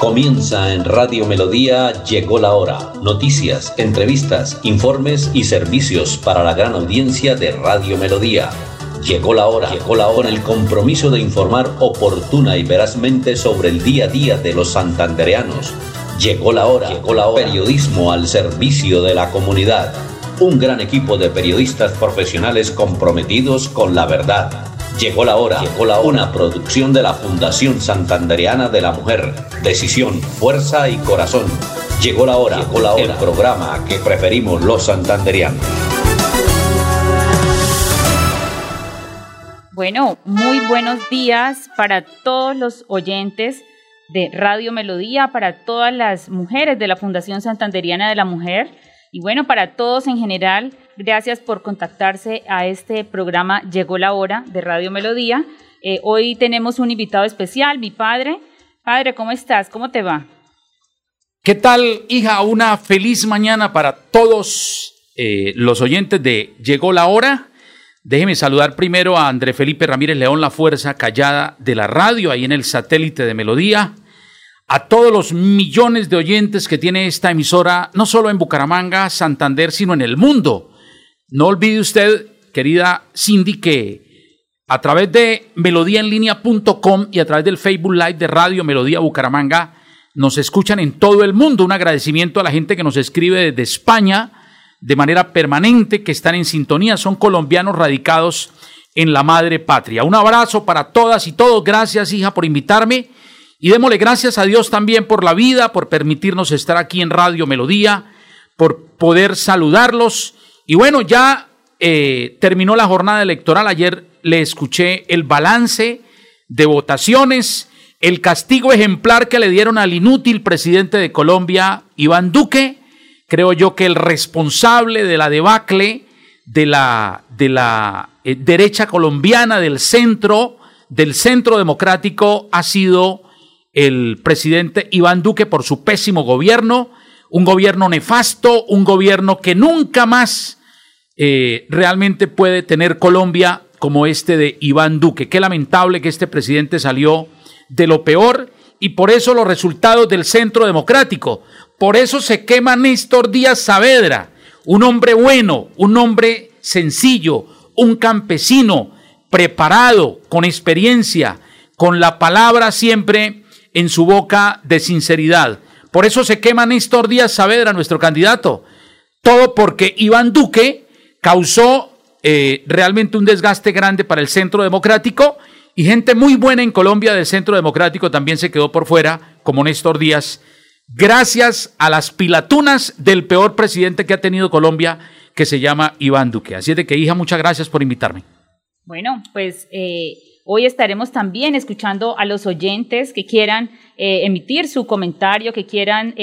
Comienza en Radio Melodía Llegó la hora. Noticias, entrevistas, informes y servicios para la gran audiencia de Radio Melodía. Llegó la hora, llegó la hora, el compromiso de informar oportuna y verazmente sobre el día a día de los santandereanos. Llegó la hora, llegó la hora. Periodismo al servicio de la comunidad. Un gran equipo de periodistas profesionales comprometidos con la verdad Llegó la hora, llegó la hora. Una producción de la Fundación Santandereana de la Mujer. Decisión, fuerza y corazón. Llegó la hora, llegó la hora. El programa que preferimos los santandereanos. Bueno, muy buenos días para todos los oyentes de Radio Melodía, para todas las mujeres de la Fundación Santanderiana de la Mujer y bueno, para todos en general Gracias por contactarse a este programa Llegó la hora de Radio Melodía. Eh, hoy tenemos un invitado especial, mi padre. Padre, ¿cómo estás? ¿Cómo te va? ¿Qué tal, hija? Una feliz mañana para todos eh, los oyentes de Llegó la hora. Déjeme saludar primero a André Felipe Ramírez León, la fuerza callada de la radio, ahí en el satélite de Melodía. A todos los millones de oyentes que tiene esta emisora, no solo en Bucaramanga, Santander, sino en el mundo. No olvide usted, querida Cindy, que a través de melodíaenlínea.com y a través del Facebook Live de Radio Melodía Bucaramanga nos escuchan en todo el mundo. Un agradecimiento a la gente que nos escribe desde España de manera permanente, que están en sintonía, son colombianos radicados en la madre patria. Un abrazo para todas y todos. Gracias, hija, por invitarme. Y démosle gracias a Dios también por la vida, por permitirnos estar aquí en Radio Melodía, por poder saludarlos y bueno, ya eh, terminó la jornada electoral. Ayer le escuché el balance de votaciones, el castigo ejemplar que le dieron al inútil presidente de Colombia, Iván Duque. Creo yo que el responsable de la debacle de la, de la eh, derecha colombiana, del centro, del centro democrático, ha sido el presidente Iván Duque por su pésimo gobierno, un gobierno nefasto, un gobierno que nunca más eh, realmente puede tener Colombia como este de Iván Duque. Qué lamentable que este presidente salió de lo peor y por eso los resultados del Centro Democrático. Por eso se quema Néstor Díaz Saavedra, un hombre bueno, un hombre sencillo, un campesino preparado, con experiencia, con la palabra siempre en su boca de sinceridad. Por eso se quema Néstor Díaz Saavedra, nuestro candidato. Todo porque Iván Duque causó eh, realmente un desgaste grande para el centro democrático y gente muy buena en Colombia del centro democrático también se quedó por fuera, como Néstor Díaz, gracias a las pilatunas del peor presidente que ha tenido Colombia, que se llama Iván Duque. Así es de que, hija, muchas gracias por invitarme. Bueno, pues eh, hoy estaremos también escuchando a los oyentes que quieran eh, emitir su comentario, que quieran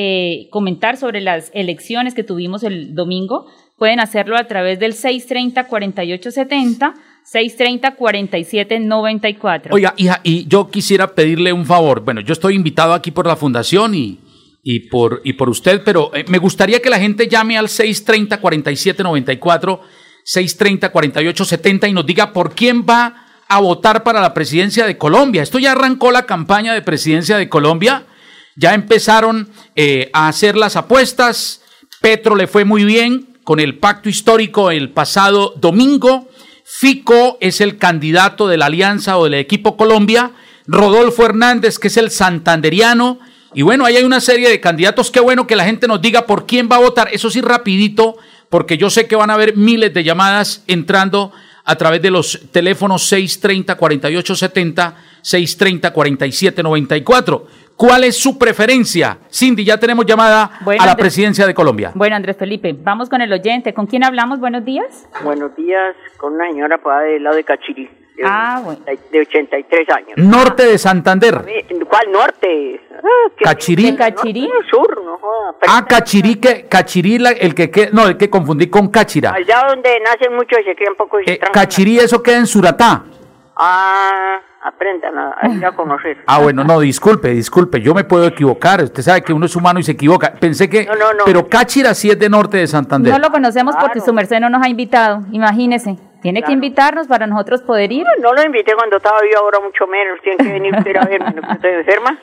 comentar sobre las elecciones que tuvimos el domingo pueden hacerlo a través del 630-4870. 630-4794. Oiga, hija, y yo quisiera pedirle un favor. Bueno, yo estoy invitado aquí por la fundación y, y, por, y por usted, pero eh, me gustaría que la gente llame al 630-4794, 630-4870 y nos diga por quién va a votar para la presidencia de Colombia. Esto ya arrancó la campaña de presidencia de Colombia, ya empezaron eh, a hacer las apuestas, Petro le fue muy bien, con el pacto histórico el pasado domingo. Fico es el candidato de la Alianza o del equipo Colombia. Rodolfo Hernández, que es el santanderiano. Y bueno, ahí hay una serie de candidatos. Qué bueno que la gente nos diga por quién va a votar. Eso sí, rapidito, porque yo sé que van a haber miles de llamadas entrando a través de los teléfonos 630-4870, 630-4794. ¿Cuál es su preferencia? Cindy, ya tenemos llamada a la presidencia de Colombia. Bueno, Andrés Felipe, vamos con el oyente. ¿Con quién hablamos? Buenos días. Buenos días, con una señora para del lado de Cachirí. Ah, bueno. De 83 años. Norte de Santander. ¿Cuál norte? Ah, Cachirí. Cachirí? sur, no Ah, Cachirí, que, Cachirí, el que, no, el que confundí con Cáchira. Allá donde nacen muchos y se crían pocos. Eh, Cachirí, eso queda en Suratá. Ah aprendan a, a, conocer. Ah, bueno, no, disculpe, disculpe, yo me puedo equivocar. Usted sabe que uno es humano y se equivoca. Pensé que. No, no, no. Pero Cáchira sí es de norte de Santander. No lo conocemos porque su merced no nos ha invitado, imagínese. Tiene que invitarnos para nosotros poder ir. No, lo invité cuando estaba yo, ahora mucho menos. Tiene que venir usted a verme, ¿no estoy enferma?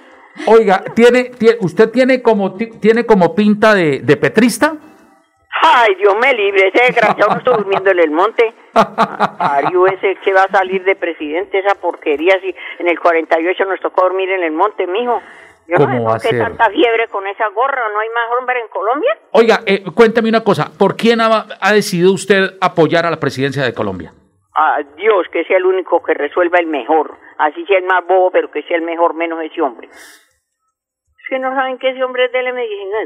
Oiga, ¿tiene, ¿usted tiene como, tiene como pinta de, de petrista? Ay, Dios me libre, ese desgraciado no está durmiendo en el monte. Parió ese que va a salir de presidente, esa porquería. Si en el 48 nos tocó dormir en el monte, mijo. Yo ¿Cómo no qué tanta fiebre con esa gorra, ¿no hay más hombre en Colombia? Oiga, eh, cuéntame una cosa, ¿por quién ha, ha, decidido usted apoyar a la presidencia de Colombia? A Dios, que sea el único que resuelva el mejor, así sea el más bobo, pero que sea el mejor menos ese hombre. Es que no saben que ese hombre es de la medicina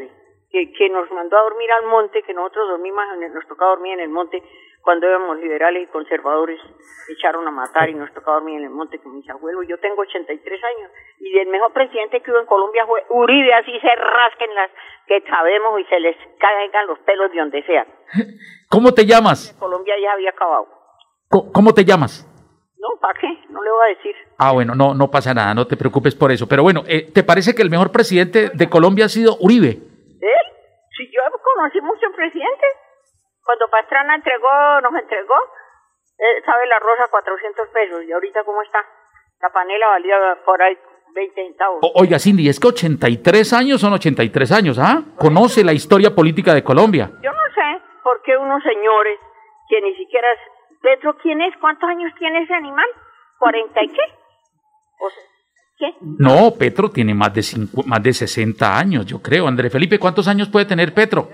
que, que nos mandó a dormir al monte, que nosotros dormimos, nos tocaba dormir en el monte cuando éramos liberales y conservadores, echaron a matar y nos tocaba dormir en el monte con mis abuelos. Yo tengo 83 años y el mejor presidente que hubo en Colombia fue Uribe, así se rasquen las que sabemos y se les caigan los pelos de donde sea. ¿Cómo te llamas? Colombia ya había acabado. ¿Cómo te llamas? No, ¿para qué? No le voy a decir. Ah, bueno, no, no pasa nada, no te preocupes por eso. Pero bueno, eh, ¿te parece que el mejor presidente de Colombia ha sido Uribe? Si yo conocí muchos presidentes, cuando Pastrana entregó, nos entregó, eh, sabe la rosa 400 pesos y ahorita cómo está. La panela valía por ahí 20 centavos. oiga, Cindy, es que 83 años son 83 años, ¿ah? Conoce la historia política de Colombia. Yo no sé por qué unos señores que ni siquiera... Petro, ¿quién es? ¿Cuántos años tiene ese animal? ¿40 y qué? O sea, ¿Qué? No, Petro tiene más de, cinco, más de 60 años, yo creo. André Felipe, ¿cuántos años puede tener Petro?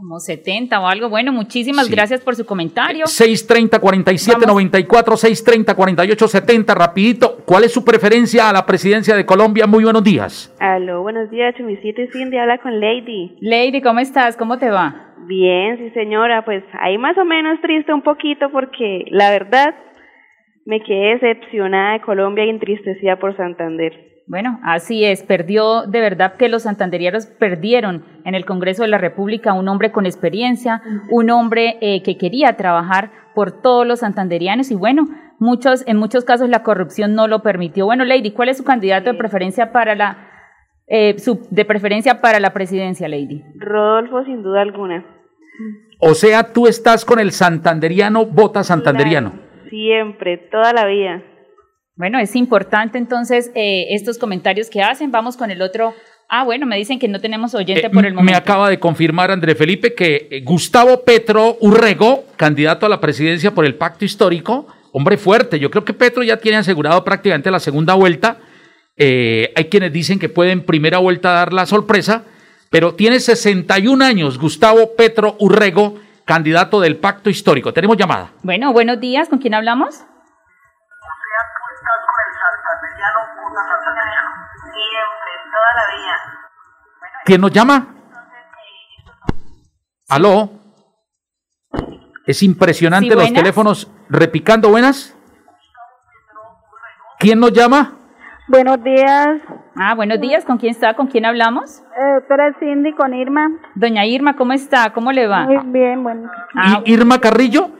Como 70 o algo. Bueno, muchísimas sí. gracias por su comentario. 630-47-94, 630-48-70, rapidito. ¿Cuál es su preferencia a la presidencia de Colombia? Muy buenos días. Aló, buenos días, Chumisito y Cindy, habla con Lady. Lady, ¿cómo estás? ¿Cómo te va? Bien, sí señora, pues ahí más o menos triste un poquito porque la verdad me quedé decepcionada de Colombia y entristecida por Santander. Bueno, así es, perdió de verdad que los santanderianos perdieron en el Congreso de la República un hombre con experiencia, un hombre eh, que quería trabajar por todos los santanderianos y bueno, muchos en muchos casos la corrupción no lo permitió. Bueno, Lady, ¿cuál es su candidato de preferencia para la eh, su, de preferencia para la presidencia, Lady? Rodolfo, sin duda alguna. O sea, tú estás con el santanderiano, vota santanderiano. Claro. Siempre, toda la vida. Bueno, es importante entonces eh, estos comentarios que hacen. Vamos con el otro. Ah, bueno, me dicen que no tenemos oyente eh, por el momento. Me acaba de confirmar André Felipe que eh, Gustavo Petro Urrego, candidato a la presidencia por el pacto histórico, hombre fuerte. Yo creo que Petro ya tiene asegurado prácticamente la segunda vuelta. Eh, hay quienes dicen que puede en primera vuelta dar la sorpresa, pero tiene 61 años Gustavo Petro Urrego candidato del pacto histórico. Tenemos llamada. Bueno, buenos días. ¿Con quién hablamos? ¿Quién nos llama? ¿Aló? Es impresionante sí, los teléfonos repicando. ¿Buenas? ¿Quién nos llama? Buenos días. Ah, buenos días. ¿Con quién está? ¿Con quién hablamos? Eh, doctora Cindy, con Irma. Doña Irma, ¿cómo está? ¿Cómo le va? Muy bien, bueno. Ah, ¿Irma Carrillo?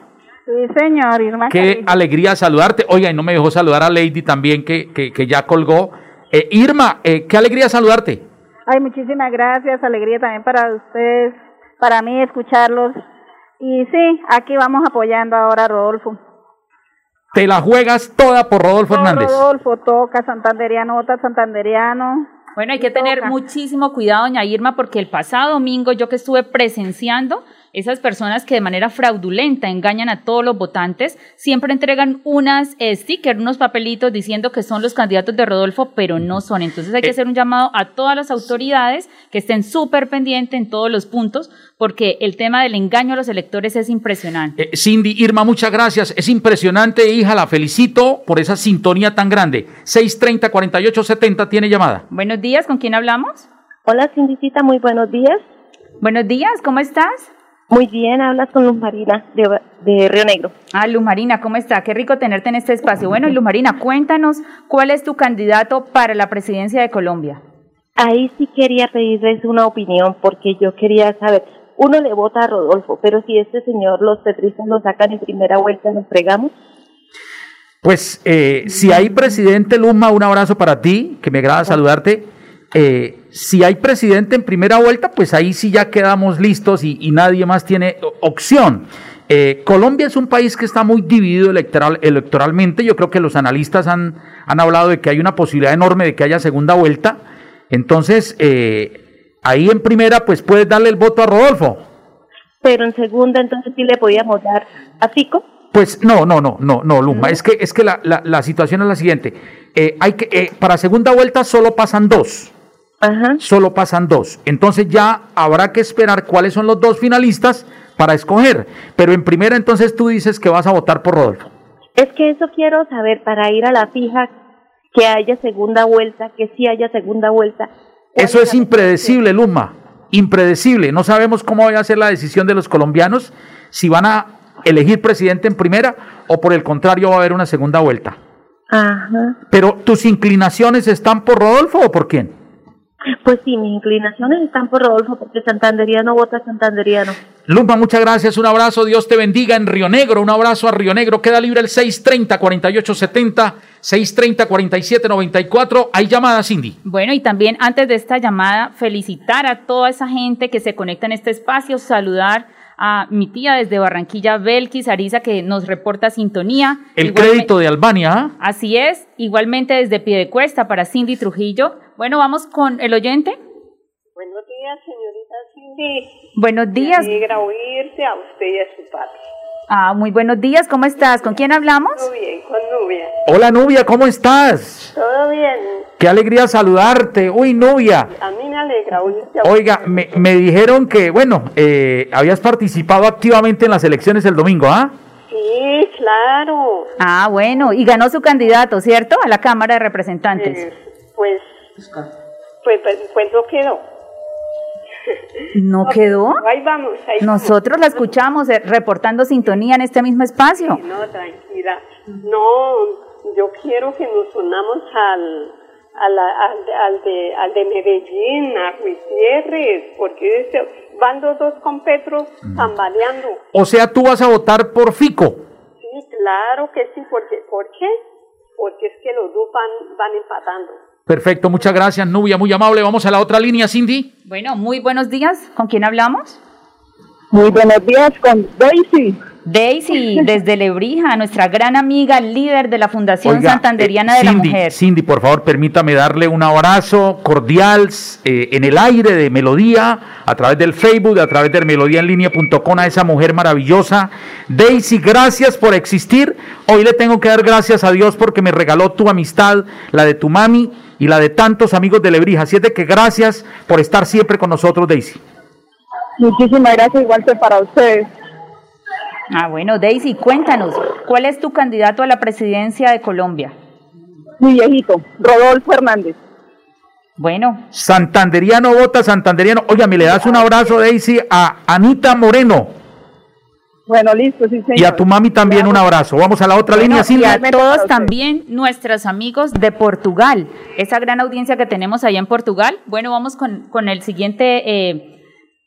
Sí, señor, Irma Qué Carrillo. alegría saludarte. Oiga, y no me dejó saludar a Lady también, que, que, que ya colgó. Eh, Irma, eh, qué alegría saludarte. Ay, muchísimas gracias. Alegría también para ustedes, para mí escucharlos. Y sí, aquí vamos apoyando ahora a Rodolfo. Te la juegas toda por Rodolfo No, Hernández. Rodolfo toca santanderiano, vota santanderiano. Bueno, hay que tener muchísimo cuidado, doña Irma, porque el pasado domingo yo que estuve presenciando esas personas que de manera fraudulenta engañan a todos los votantes, siempre entregan unas eh, stickers, unos papelitos diciendo que son los candidatos de Rodolfo, pero no son. Entonces hay que Eh. hacer un llamado a todas las autoridades que estén súper pendientes en todos los puntos, porque el tema del engaño a los electores es impresionante. Eh, Cindy, Irma, muchas gracias. Es impresionante, hija, la felicito por esa sintonía tan grande. 630-4870 tiene llamada. Buenos días, ¿con quién hablamos? Hola, Cindicita, muy buenos días. Buenos días, ¿cómo estás? Muy bien, hablas con Luz Marina de, de Río Negro. Ah, Luz Marina, ¿cómo está? Qué rico tenerte en este espacio. Bueno, Luz Marina, cuéntanos cuál es tu candidato para la presidencia de Colombia. Ahí sí quería pedirles una opinión porque yo quería saber, uno le vota a Rodolfo, pero si este señor los petristas lo sacan en primera vuelta, ¿nos fregamos? Pues eh, si hay presidente Luma, un abrazo para ti, que me agrada saludarte. Eh, si hay presidente en primera vuelta, pues ahí sí ya quedamos listos y, y nadie más tiene opción. Eh, Colombia es un país que está muy dividido electoral, electoralmente. Yo creo que los analistas han, han hablado de que hay una posibilidad enorme de que haya segunda vuelta. Entonces, eh, ahí en primera, pues puedes darle el voto a Rodolfo. Pero en segunda, entonces sí le podíamos dar a Fico. Pues no, no, no, no, no, Luma. Es que, es que la, la, la situación es la siguiente. Eh, hay que, eh, para segunda vuelta solo pasan dos. Ajá. Solo pasan dos. Entonces ya habrá que esperar cuáles son los dos finalistas para escoger. Pero en primera, entonces tú dices que vas a votar por Rodolfo. Es que eso quiero saber para ir a la fija, que haya segunda vuelta, que sí haya segunda vuelta. ¿Cuál Eso es impredecible, Luma. Impredecible. No sabemos cómo va a ser la decisión de los colombianos, si van a elegir presidente en primera o por el contrario va a haber una segunda vuelta. Ajá. Pero tus inclinaciones están por Rodolfo o por quién? Pues sí, mis inclinaciones están por Rodolfo, porque Santanderiano vota Santanderiano. Luma, muchas gracias, un abrazo, Dios te bendiga en Río Negro, un abrazo a Río Negro, queda libre el 630-4870, 630-4794, hay llamada Cindy. Bueno, y también antes de esta llamada, felicitar a toda esa gente que se conecta en este espacio, saludar a mi tía desde Barranquilla, Belkis Ariza, que nos reporta sintonía. El Igualme- crédito de Albania, ¿ah? Así es, igualmente desde Piedecuesta para Cindy Trujillo. Bueno, vamos con el oyente. Buenos días, señorita Cindy. Buenos días. Me alegra oírte a usted y a su papi. Ah, muy buenos días, ¿cómo estás? ¿Con quién hablamos? Todo bien, con Nubia. Hola Nubia, ¿cómo estás? Todo bien. Qué alegría saludarte. Uy, Nubia. A mí me alegra Oiga, me, me dijeron que, bueno, eh, habías participado activamente en las elecciones el domingo, ¿ah? Sí, claro. Ah, bueno, y ganó su candidato, ¿cierto? A la Cámara de Representantes. Eh, pues, pues, pues, pues no quedó. ¿No quedó? Ahí vamos, ahí Nosotros la escuchamos eh, reportando sintonía en este mismo espacio. No, tranquila. No, yo quiero que nos unamos al, a la- al, de- al de, al de Medellín, a Gutiérrez, porque van los dos con Petro tambaleando. O sea, tú vas a votar por Fico. Sí, claro que sí, porque, ¿por qué? Porque es que los dos van, van empatando. Perfecto, muchas gracias, Nubia, muy amable. Vamos a la otra línea, Cindy. Bueno, muy buenos días. ¿Con quién hablamos? Muy buenos días con Daisy. Daisy, desde Lebrija, nuestra gran amiga, líder de la Fundación Oiga, Santanderiana eh, de la Cindy, Mujer. Cindy, por favor, permítame darle un abrazo cordial eh, en el aire de Melodía, a través del Facebook, a través de melodíaenlínea.com a esa mujer maravillosa. Daisy, gracias por existir. Hoy le tengo que dar gracias a Dios porque me regaló tu amistad, la de tu mami y la de tantos amigos de Lebrija. Así es de que gracias por estar siempre con nosotros, Daisy. Muchísimas gracias, igual que para ustedes. Ah, bueno, Daisy, cuéntanos, ¿cuál es tu candidato a la presidencia de Colombia? Mi viejito, Rodolfo Hernández. Bueno, Santanderiano vota Santanderiano. Oiga, me le das un abrazo, Daisy, a Anita Moreno. Bueno, listo, sí, señor. Y a tu mami también un abrazo. Vamos a la otra Bueno, línea, y Cindy. a todos también nuestros amigos de Portugal, esa gran audiencia que tenemos allá en Portugal. Bueno, vamos con, con el siguiente, eh,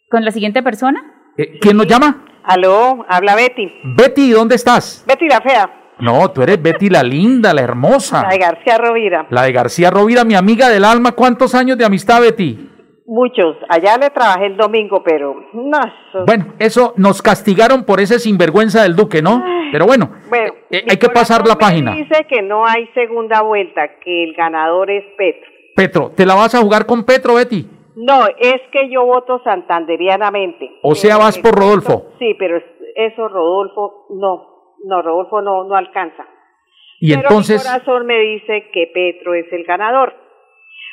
con la siguiente persona. Eh, ¿Quién nos llama? Aló, habla Betty. Betty, ¿dónde estás? Betty la fea, No, tú eres Betty la linda, la hermosa. la de García Rovira. La de García Rovira, mi amiga del alma. ¿Cuántos años de amistad, Betty? Muchos. Allá le trabajé el domingo, pero no. eso- Bueno, eso nos castigaron por ese sinvergüenza del Duque, ¿no? Pero bueno, Bueno, eh, hay que pasar la página. Dice que no hay segunda vuelta, que el ganador es Petro. Petro, ¿te la vas a jugar con Petro, Betty? No, es que yo voto santanderianamente. O sea, vas por Rodolfo. Sí, pero es- eso Rodolfo no, no, Rodolfo no, no alcanza. Y pero entonces, mi corazón me dice que Petro es el ganador.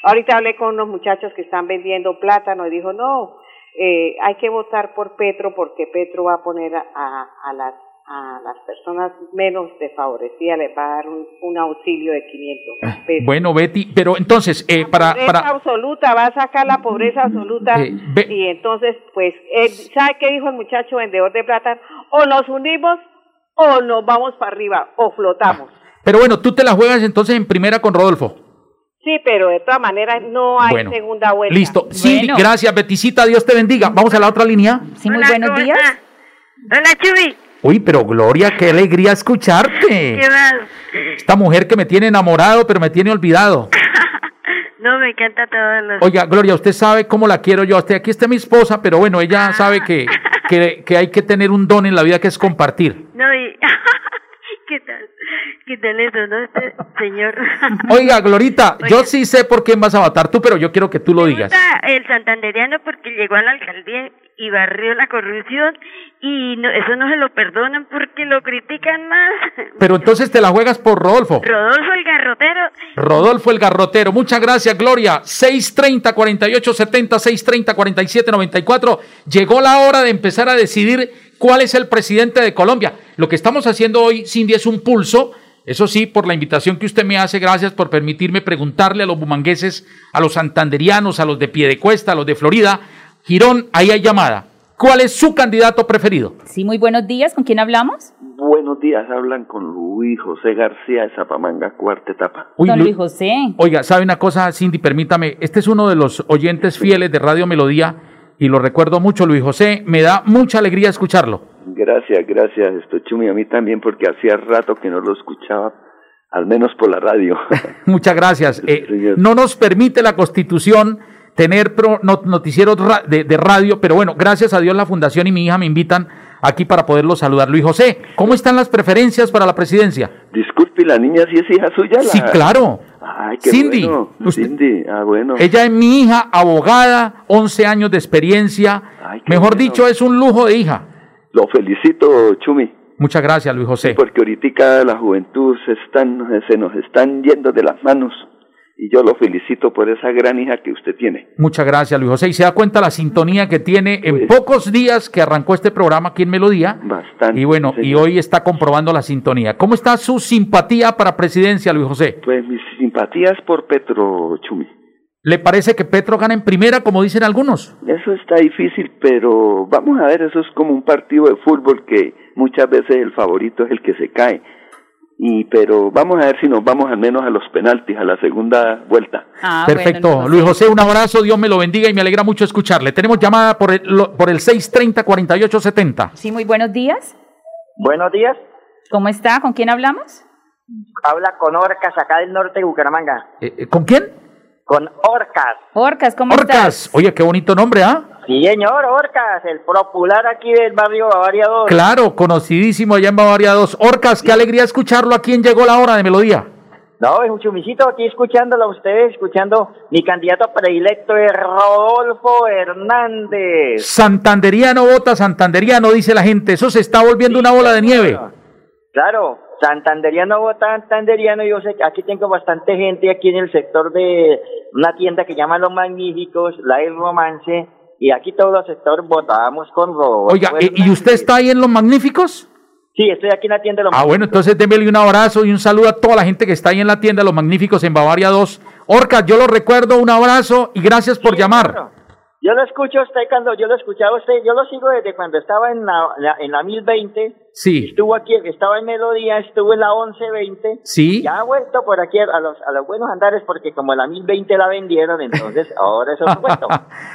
Ahorita hablé con unos muchachos que están vendiendo plátano y dijo, no, eh, hay que votar por Petro porque Petro va a poner a, a- a las, a las personas menos desfavorecidas, les va a dar un, un auxilio de 500 pesos. bueno, Betty, pero entonces, eh, para, pobreza para, absoluta, va a sacar la pobreza absoluta. Eh, y entonces, pues, él, ¿sabe qué dijo el muchacho vendedor de plátano? O nos unimos o nos vamos para arriba o flotamos. pero bueno, tú te la juegas entonces en primera con Rodolfo. Sí, pero de todas maneras no hay Bueno, segunda vuelta. Listo. Cindy, Bueno. gracias, Beticita, Dios te bendiga. Vamos a la otra línea. Sí, muy buenos días. Hola, Chubi. Uy, pero Gloria, qué alegría escucharte. ¿Qué más? Esta mujer que me tiene enamorado, pero me tiene olvidado. No, me encanta todos los... Oiga, Gloria, usted sabe cómo la quiero yo. Hasta aquí está mi esposa, pero bueno, ella sabe que, que, que hay que tener un don en la vida que es compartir. No, y... ¿Qué tal? ¿Qué del eso, ¿no? Este señor. Oiga, Glorita, yo sí sé por quién vas a votar tú, pero yo quiero que tú lo digas. gusta el santanderiano porque llegó a la alcaldía y barrió la corrupción y no, eso no se lo perdonan porque lo critican más. Pero entonces te la juegas por Rodolfo. Rodolfo el garrotero. Rodolfo el Garrotero. Muchas gracias, Gloria. 630 4870 630 4794. Llegó la hora de empezar a decidir cuál es el presidente de Colombia. Lo que estamos haciendo hoy, Cindy, es un pulso. Eso sí, por la invitación que usted me hace, gracias por permitirme preguntarle a los bumangueses, a los santanderianos, a los de Piedecuesta, a los de Florida. Girón, ahí hay llamada. ¿Cuál es su candidato preferido? Sí, muy buenos días. ¿Con quién hablamos? Buenos días, hablan con Luis José García de Zapamanga, cuarta etapa. Uy, Don Lu- Luis José. Oiga, ¿sabe una cosa, Cindy? Permítame, este es uno de los oyentes fieles de Radio Melodía y lo recuerdo mucho, Luis José. Me da mucha alegría escucharlo. Gracias, gracias, esto Chumi, a mí también, porque hacía rato que no lo escuchaba, al menos por la radio. Muchas gracias. Eh, no nos permite la Constitución tener pro- no- noticieros ra- de, de radio, pero bueno, gracias a Dios la Fundación y mi hija me invitan aquí para poderlo saludar. Luis José, ¿cómo están las preferencias para la presidencia? Disculpe, la niña sí es hija suya. La... Sí, claro. Ay, qué Cindy, bueno. usted- Cindy, ah, bueno. Ella es mi hija, abogada, 11 años de experiencia. Mejor bueno. dicho, es un lujo de hija. Lo felicito, Chumi. Muchas gracias, Luis José. Porque ahorita la juventud se, están, se nos están yendo de las manos y yo lo felicito por esa gran hija que usted tiene. Muchas gracias, Luis José. Y se da cuenta la sintonía que tiene en pocos días que arrancó este programa aquí en Melodía. Bastante. Y bueno, y hoy está comprobando la sintonía. ¿Cómo está su simpatía para presidencia, Luis José? Pues mis simpatías por Petro, Chumi. ¿Le parece que Petro gana en primera, como dicen algunos? Eso está difícil, pero vamos a ver, eso es como un partido de fútbol que muchas veces el favorito es el que se cae. Y pero vamos a ver si nos vamos al menos a los penaltis, a la segunda vuelta. Ah, Perfecto. Luis José, un abrazo, Dios me lo bendiga y me alegra mucho escucharle. Tenemos llamada por el, lo- por el 630-4870. Sí, muy buenos días. Buenos días. ¿Cómo está? ¿Con quién hablamos? Habla con Orcas, acá del norte de Bucaramanga. Eh, eh, ¿Con quién? Con Orcas. Orcas, ¿cómo Orcas. Oye, qué bonito nombre, ¿ah? Sí, señor, Orcas, el popular aquí del barrio Bavaria 2. Claro, conocidísimo allá en Bavaria 2. Orcas, qué alegría escucharlo aquí en Llegó la Hora de Melodía. No, es un chumicito aquí escuchándolo a ustedes, escuchando mi candidato predilecto es Rodolfo Hernández. Santanderiano vota Santanderiano, dice la gente. Eso se está volviendo una bola de nieve. Claro, santanderiano o santanderiano, yo sé que aquí tengo bastante gente aquí en el sector de una tienda que llama Los Magníficos, la El Romance, y aquí todo el sector votábamos con Rodolfo Oiga, ¿y- ¿y usted está ahí en Los Magníficos? Sí, estoy aquí en la tienda de Los Ah, bueno, entonces démele un abrazo y un saludo a toda la gente que está ahí en la tienda Los Magníficos en Bavaria 2. Orcas, yo lo recuerdo, un abrazo y gracias por llamar. Yo lo escucho a usted cuando yo lo escuchaba a usted, yo lo sigo desde cuando estaba en la- en la 1020, Sí, estuvo aquí, estaba en Melodía, estuvo en la 1120, sí. ya ha vuelto por aquí a los, a los buenos andares porque como la 1020 la vendieron, entonces ahora eso es puesto.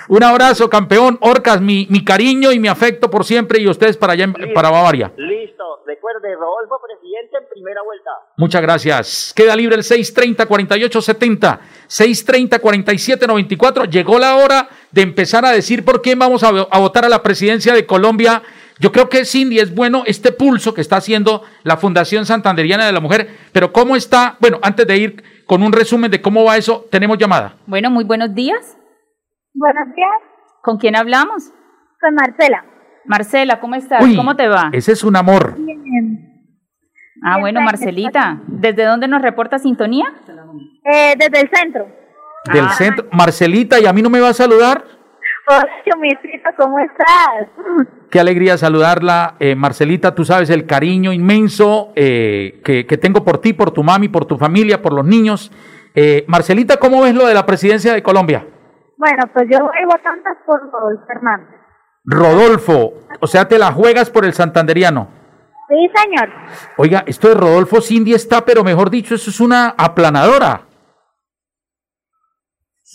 Un abrazo, campeón. Orcas, mi, mi cariño y mi afecto por siempre y ustedes para allá, para Bavaria. Listo, recuerde, Rodolfo presidente en primera vuelta. Muchas gracias. Queda libre el 630-4870, 630-4794. Llegó la hora de empezar a decir por quién vamos a votar a la presidencia de Colombia. Yo creo que Cindy es bueno este pulso que está haciendo la Fundación Santanderiana de la Mujer, pero ¿cómo está? Bueno, antes de ir con un resumen de cómo va eso, tenemos llamada. Bueno, muy buenos días. Buenos días. ¿Con quién hablamos? Con Marcela. Marcela, ¿cómo estás? Uy, ¿Cómo te va? Ese es un amor. Ah, bueno, Marcelita, ¿desde dónde nos reporta sintonía? Eh, desde el centro. Del centro. Marcelita, ¿y a mí no me va a saludar? Hola, chumicito, ¿cómo estás? Qué alegría saludarla, eh, Marcelita. Tú sabes el cariño inmenso eh, que, que tengo por ti, por tu mami, por tu familia, por los niños. Eh, Marcelita, ¿cómo ves lo de la presidencia de Colombia? Bueno, pues yo voy votando por Rodolfo Hernández. Rodolfo, o sea, te la juegas por el santanderiano. Sí, señor. Oiga, esto de Rodolfo Cindy está, pero mejor dicho, eso es una aplanadora.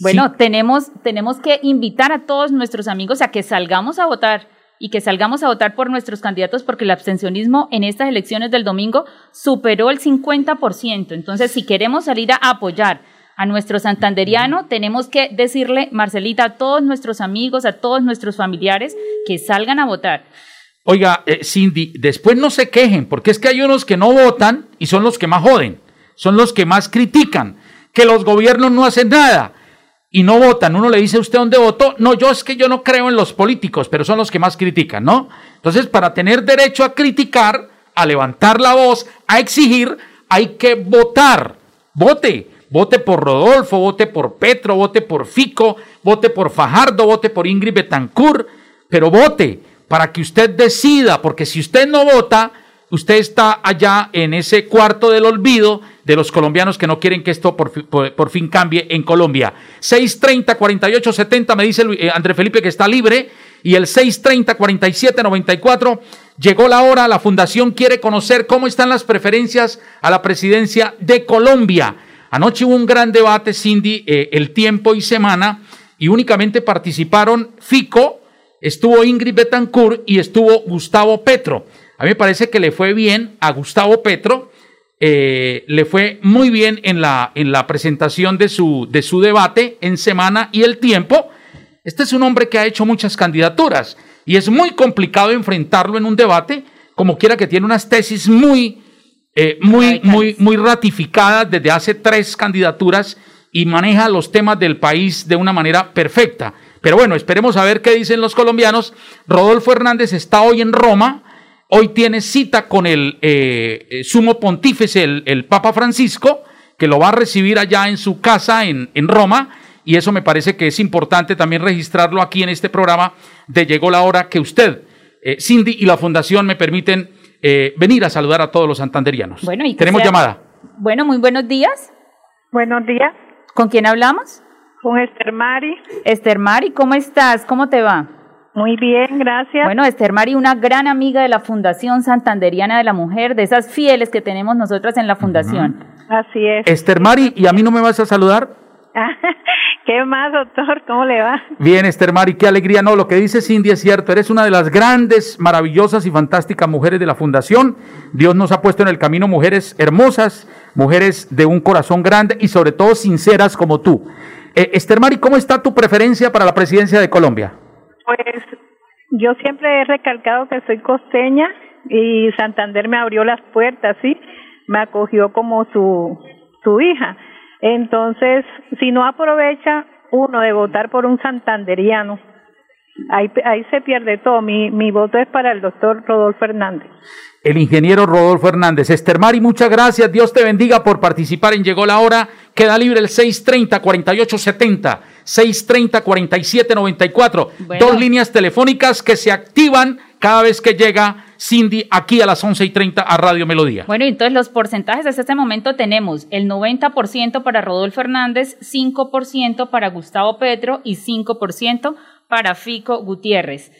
Bueno, tenemos, tenemos que invitar a todos nuestros amigos a que salgamos a votar y que salgamos a votar por nuestros candidatos porque el abstencionismo en estas elecciones del domingo superó el 50%. Entonces, si queremos salir a apoyar a nuestro santanderiano, tenemos que decirle, Marcelita, a todos nuestros amigos, a todos nuestros familiares, que salgan a votar. Oiga, eh, Cindy, después no se quejen, porque es que hay unos que no votan y son los que más joden, son los que más critican, que los gobiernos no hacen nada y no votan. Uno le dice a usted dónde votó. No, yo es que yo no creo en los políticos, pero son los que más critican, ¿no? Entonces, para tener derecho a criticar, a levantar la voz, a exigir, hay que votar. Vote. Vote por Rodolfo, vote por Petro, vote por Fico, vote por Fajardo, vote por Ingrid Betancourt, pero vote para que usted decida, porque si usted no vota, usted está allá en ese cuarto del olvido de los colombianos que no quieren que esto por, fi- por- por fin cambie en Colombia. 630 48 70 me dice eh, André Felipe que está libre y el 630 47 94 llegó la hora, la fundación quiere conocer cómo están las preferencias a la presidencia de Colombia. Anoche hubo un gran debate, Cindy, eh, el tiempo y semana, y únicamente participaron Fico, estuvo Ingrid Betancourt y estuvo Gustavo Petro. A mí me parece que le fue bien a Gustavo Petro, eh, le fue muy bien en la, en la presentación de su, de su debate en semana y el tiempo. Este es un hombre que ha hecho muchas candidaturas y es muy complicado enfrentarlo en un debate, como quiera que tiene unas tesis muy, eh, muy, muy, muy ratificadas desde hace tres candidaturas y maneja los temas del país de una manera perfecta. Pero bueno, esperemos a ver qué dicen los colombianos. Rodolfo Hernández está hoy en Roma. Hoy tiene cita con el eh, eh, sumo pontífice, el, el Papa Francisco, que lo va a recibir allá en su casa en, en Roma. Y eso me parece que es importante también registrarlo aquí en este programa de Llegó la hora que usted, eh, Cindy y la Fundación me permiten eh, venir a saludar a todos los santanderianos. Bueno, y que Tenemos sea- llamada. Bueno, muy buenos días. Buenos días. ¿Con quién hablamos? Con Esther Mari. Esther Mari, ¿cómo estás? ¿Cómo te va? Muy bien, gracias. Bueno, Esther Mari, una gran amiga de la Fundación Santanderiana de la Mujer, de esas fieles que tenemos nosotras en la Fundación. Así es. Esther Mari, ¿y a mí no me vas a saludar? ¿Qué más, doctor? ¿Cómo le va? Bien, Esther Mari, qué alegría. No, lo que dice Cindy es cierto. Eres una de las grandes, maravillosas y fantásticas mujeres de la Fundación. Dios nos ha puesto en el camino mujeres hermosas, mujeres de un corazón grande y sobre todo sinceras como tú. Eh, Esther Mari, ¿cómo está tu preferencia para la presidencia de Colombia? Pues yo siempre he recalcado que soy costeña y Santander me abrió las puertas, ¿sí? Me acogió como su, su hija. Entonces, si no aprovecha uno de votar por un santanderiano, ahí, ahí se pierde todo. Mi, mi voto es para el doctor Rodolfo Hernández. El ingeniero Rodolfo Hernández. Esther Mari, muchas gracias. Dios te bendiga por participar en Llegó la Hora. Queda libre el 630-4870, 630-4794. Bueno. Dos líneas telefónicas que se activan cada vez que llega Cindy aquí a las 11 y 30 a Radio Melodía. Bueno, entonces los porcentajes hasta este momento tenemos el 90% para Rodolfo Hernández, 5% para Gustavo Petro y 5% para Fico Gutiérrez.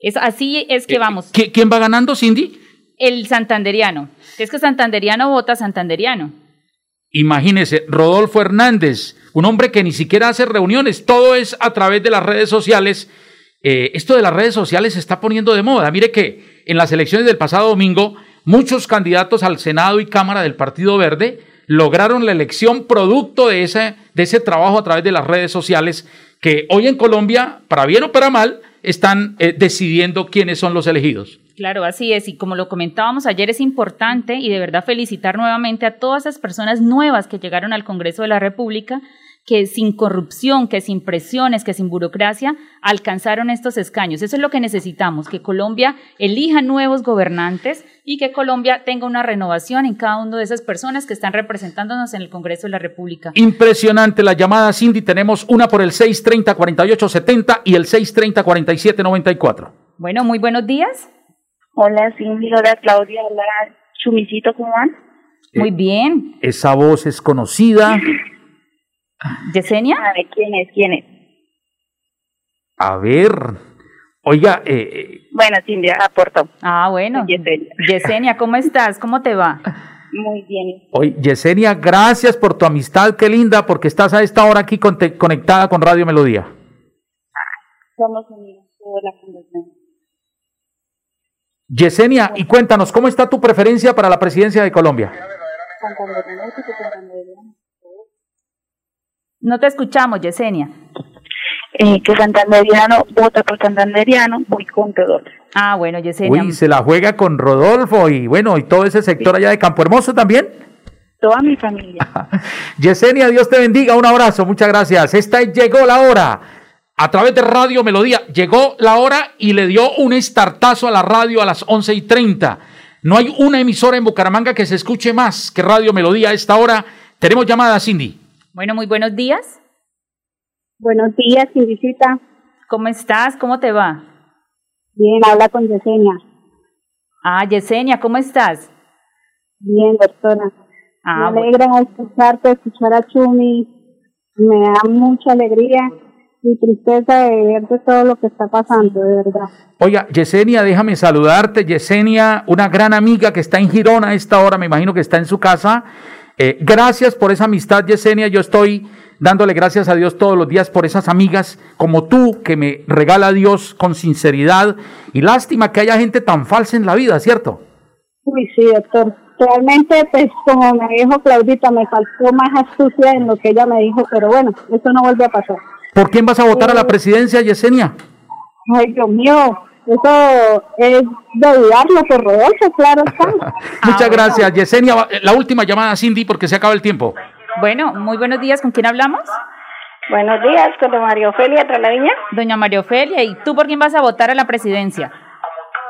Es, así es que vamos. ¿Qui- ¿Quién va ganando, Cindy? El santanderiano. Es que santanderiano vota santanderiano. Imagínese, Rodolfo Hernández, un hombre que ni siquiera hace reuniones, todo es a través de las redes sociales. Eh, esto de las redes sociales se está poniendo de moda. Mire que en las elecciones del pasado domingo, muchos candidatos al Senado y Cámara del Partido Verde lograron la elección producto de ese, de ese trabajo a través de las redes sociales que hoy en Colombia, para bien o para mal, están eh, decidiendo quiénes son los elegidos. Claro, así es. Y como lo comentábamos ayer, es importante y de verdad felicitar nuevamente a todas esas personas nuevas que llegaron al Congreso de la República, que sin corrupción, que sin presiones, que sin burocracia, alcanzaron estos escaños. Eso es lo que necesitamos, que Colombia elija nuevos gobernantes y que Colombia tenga una renovación en cada una de esas personas que están representándonos en el Congreso de la República. Impresionante la llamada, Cindy. Tenemos una por el 630-4870 y el 630-4794. Bueno, muy buenos días. Hola, Cindy, hola, Claudia, hola, Chumicito, ¿cómo van? Muy bien. Esa voz es conocida. ¿Yesenia? A ver, ¿quién es? ¿Quién es? A ver. Oiga, eh, eh, Bueno, Cindy, aporto. Ah, bueno. Yesenia. Yesenia, ¿cómo estás? ¿Cómo te va? Muy bien. oye, Yesenia, gracias por tu amistad, qué linda, porque estás a esta hora aquí conectada con Radio Melodía. Somos amigos de la fundación. Yesenia, y cuéntanos, ¿cómo está tu preferencia para la presidencia de Colombia? No te escuchamos, Yesenia. eh, que Santanderiano vota por Santanderiano, voy con Rodolfo. Ah, bueno, Yesenia. Uy, se la juega con Rodolfo y bueno, y todo ese sector allá de Campo Hermoso también. Toda mi familia. Yesenia, Dios te bendiga, un abrazo, muchas gracias. Esta es llegó la hora. A través de Radio Melodía, llegó la hora y le dio un estartazo a la radio a las 11 y 30. No hay una emisora en Bucaramanga que se escuche más que Radio Melodía a esta hora. Tenemos llamada, Cindy. Bueno, muy buenos días. Buenos días, Cindicita. ¿Cómo estás? ¿Cómo te va? Bien, habla con Yesenia. Ah, Yesenia, ¿cómo estás? Bien, doctora. Ah, me alegra escucharte, escuchar a Chumi. Me da mucha alegría y tristeza de ver de todo lo que está pasando, de verdad. Oiga, Yesenia, déjame saludarte. Yesenia, una gran amiga que está en Girona a esta hora, me imagino que está en su casa. Eh, gracias por esa amistad, Yesenia. Yo estoy dándole gracias a Dios todos los días por esas amigas como tú que me regala Dios con sinceridad. Y lástima que haya gente tan falsa en la vida, ¿cierto? Uy, sí, doctor. Realmente, pues como me dijo Claudita, me faltó más astucia en lo que ella me dijo, pero bueno, eso no vuelve a pasar. ¿Por quién vas a votar a la presidencia, Yesenia? Ay, Dios mío, eso es de dudarlo por Rodolfo, claro está. Muchas gracias, Yesenia. La última llamada, Cindy, porque se acaba el tiempo. Bueno, muy buenos días. ¿Con quién hablamos? Buenos días, con doña María Ofelia Tralaviña. Doña María Ofelia, ¿y tú por quién vas a votar a la presidencia?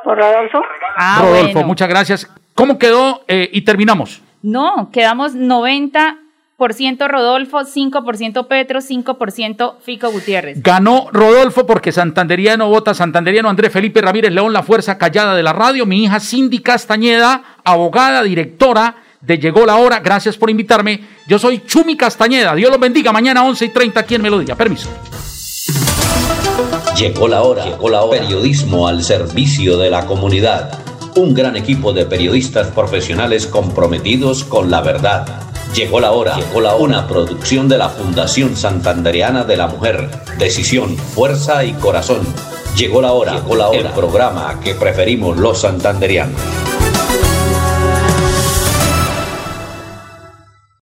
Por Rodolfo. Ah, Rodolfo, bueno. muchas gracias. ¿Cómo quedó? Eh, y terminamos. No, quedamos 90% Rodolfo, 5% Petro, 5% Fico Gutiérrez. Ganó Rodolfo porque Santanderiano vota Santanderiano Andrés Felipe Ramírez León, la fuerza callada de la radio. Mi hija Cindy Castañeda, abogada, directora de Llegó la Hora. Gracias por invitarme. Yo soy Chumi Castañeda. Dios los bendiga. Mañana 11 y 30 aquí en Melodía. Permiso. Llegó la hora. Llegó la hora. Periodismo al servicio de la comunidad. Un gran equipo de periodistas profesionales comprometidos con la verdad. Llegó la hora. Llegó la hora. Una producción de la Fundación Santandereana de la Mujer. Decisión, fuerza y corazón. Llegó la hora. Llegó la hora. El programa que preferimos los santanderianos.